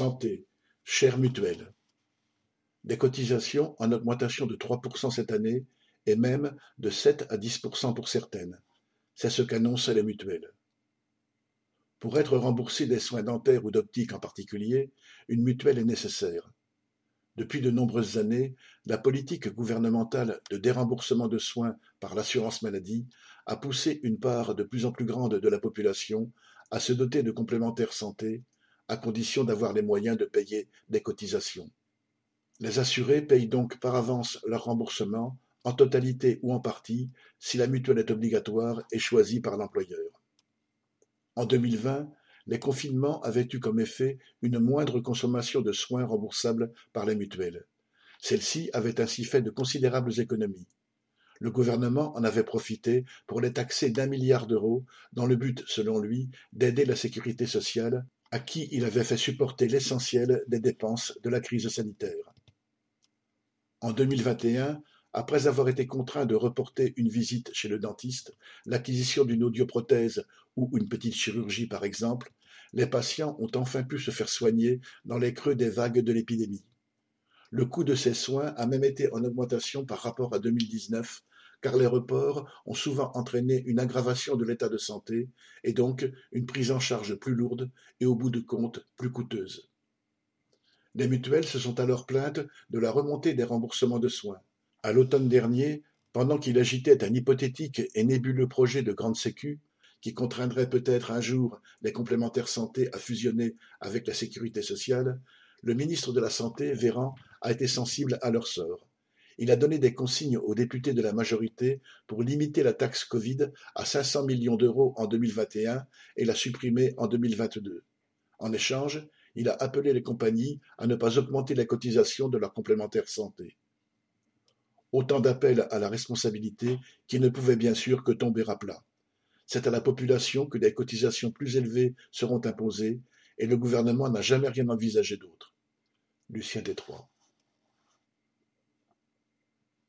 Santé, chère mutuelle. Des cotisations en augmentation de 3% cette année et même de 7 à 10% pour certaines. C'est ce qu'annoncent les mutuelles. Pour être remboursé des soins dentaires ou d'optique en particulier, une mutuelle est nécessaire. Depuis de nombreuses années, la politique gouvernementale de déremboursement de soins par l'assurance maladie a poussé une part de plus en plus grande de la population à se doter de complémentaires santé, à condition d'avoir les moyens de payer des cotisations. Les assurés payent donc par avance leur remboursement, en totalité ou en partie, si la mutuelle est obligatoire et choisie par l'employeur. En 2020, les confinements avaient eu comme effet une moindre consommation de soins remboursables par les mutuelles. Celles-ci avaient ainsi fait de considérables économies. Le gouvernement en avait profité pour les taxer d'un milliard d'euros dans le but, selon lui, d'aider la sécurité sociale, à qui il avait fait supporter l'essentiel des dépenses de la crise sanitaire. En 2021, après avoir été contraint de reporter une visite chez le dentiste, l'acquisition d'une audioprothèse ou une petite chirurgie par exemple, les patients ont enfin pu se faire soigner dans les creux des vagues de l'épidémie. Le coût de ces soins a même été en augmentation par rapport à 2019, car les reports ont souvent entraîné une aggravation de l'état de santé et donc une prise en charge plus lourde et au bout de compte plus coûteuse. Les mutuelles se sont alors plaintes de la remontée des remboursements de soins. À l'automne dernier, pendant qu'il agitait un hypothétique et nébuleux projet de grande sécu, qui contraindrait peut-être un jour les complémentaires santé à fusionner avec la sécurité sociale, le ministre de la Santé, Véran, a été sensible à leur sort. Il a donné des consignes aux députés de la majorité pour limiter la taxe Covid à 500 millions d'euros en 2021 et la supprimer en 2022. En échange, il a appelé les compagnies à ne pas augmenter les cotisations de leurs complémentaires santé. Autant d'appels à la responsabilité qui ne pouvaient bien sûr que tomber à plat. C'est à la population que des cotisations plus élevées seront imposées, et le gouvernement n'a jamais rien envisagé d'autre. Lucien Détroit.